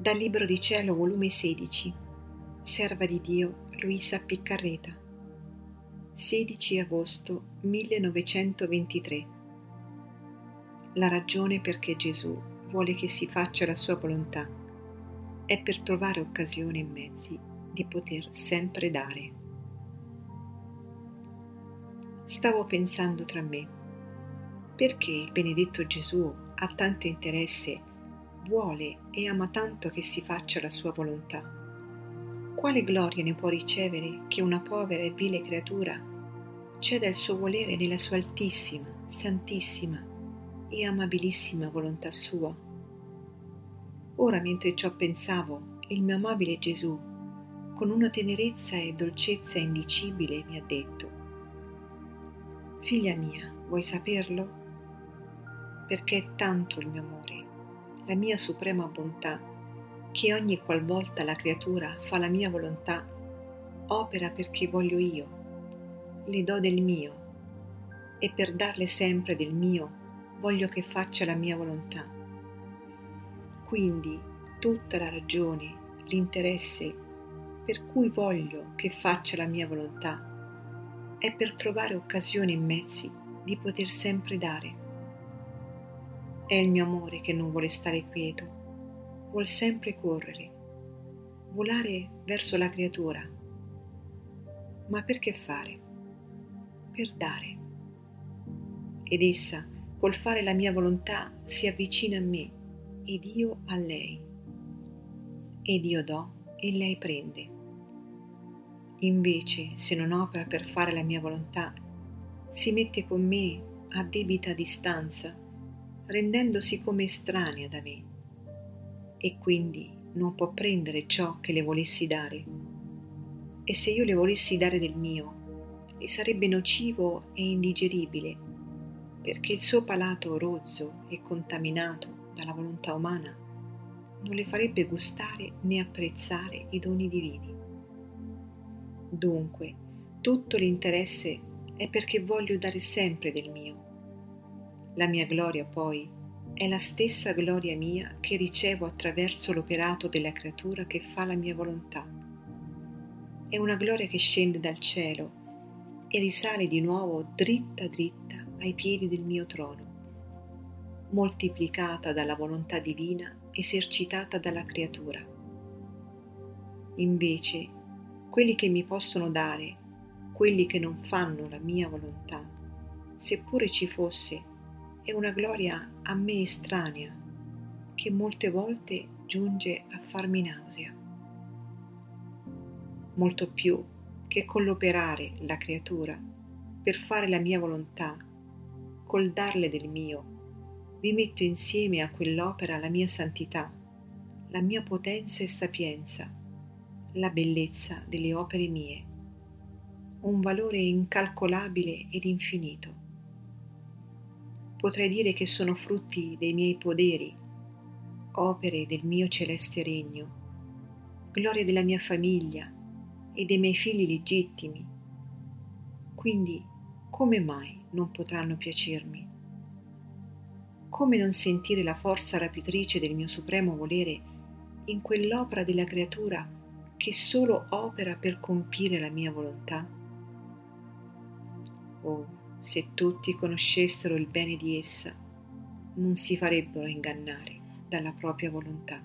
Dal Libro di Cielo, volume 16, Serva di Dio Luisa Piccarreta, 16 agosto 1923. La ragione perché Gesù vuole che si faccia la sua volontà è per trovare occasioni e mezzi di poter sempre dare. Stavo pensando tra me, perché il benedetto Gesù ha tanto interesse vuole e ama tanto che si faccia la sua volontà. Quale gloria ne può ricevere che una povera e vile creatura ceda il suo volere nella sua altissima, santissima e amabilissima volontà sua? Ora mentre ciò pensavo, il mio amabile Gesù, con una tenerezza e dolcezza indicibile, mi ha detto, Figlia mia, vuoi saperlo? Perché è tanto il mio amore la mia suprema bontà, che ogni qualvolta la creatura fa la mia volontà, opera perché voglio io, le do del mio, e per darle sempre del mio voglio che faccia la mia volontà. Quindi tutta la ragione, l'interesse per cui voglio che faccia la mia volontà è per trovare occasioni e mezzi di poter sempre dare è il mio amore che non vuole stare quieto, vuol sempre correre, volare verso la creatura. Ma perché fare? Per dare. Ed essa, col fare la mia volontà, si avvicina a me ed io a lei. Ed io do e lei prende. Invece, se non opera per fare la mia volontà, si mette con me a debita distanza rendendosi come estranea da me e quindi non può prendere ciò che le volessi dare. E se io le volessi dare del mio, le sarebbe nocivo e indigeribile, perché il suo palato rozzo e contaminato dalla volontà umana non le farebbe gustare né apprezzare i doni divini. Dunque, tutto l'interesse è perché voglio dare sempre del mio la mia gloria poi è la stessa gloria mia che ricevo attraverso l'operato della creatura che fa la mia volontà. È una gloria che scende dal cielo e risale di nuovo dritta dritta ai piedi del mio trono, moltiplicata dalla volontà divina esercitata dalla creatura. Invece, quelli che mi possono dare, quelli che non fanno la mia volontà, seppure ci fosse è una gloria a me estranea che molte volte giunge a farmi nausea. Molto più che con l'operare la creatura per fare la mia volontà, col darle del mio, vi metto insieme a quell'opera la mia santità, la mia potenza e sapienza, la bellezza delle opere mie, un valore incalcolabile ed infinito potrei dire che sono frutti dei miei poderi, opere del mio celeste regno, gloria della mia famiglia e dei miei figli legittimi. Quindi come mai non potranno piacermi? Come non sentire la forza rapitrice del mio supremo volere in quell'opera della creatura che solo opera per compire la mia volontà? Oh, se tutti conoscessero il bene di essa, non si farebbero ingannare dalla propria volontà.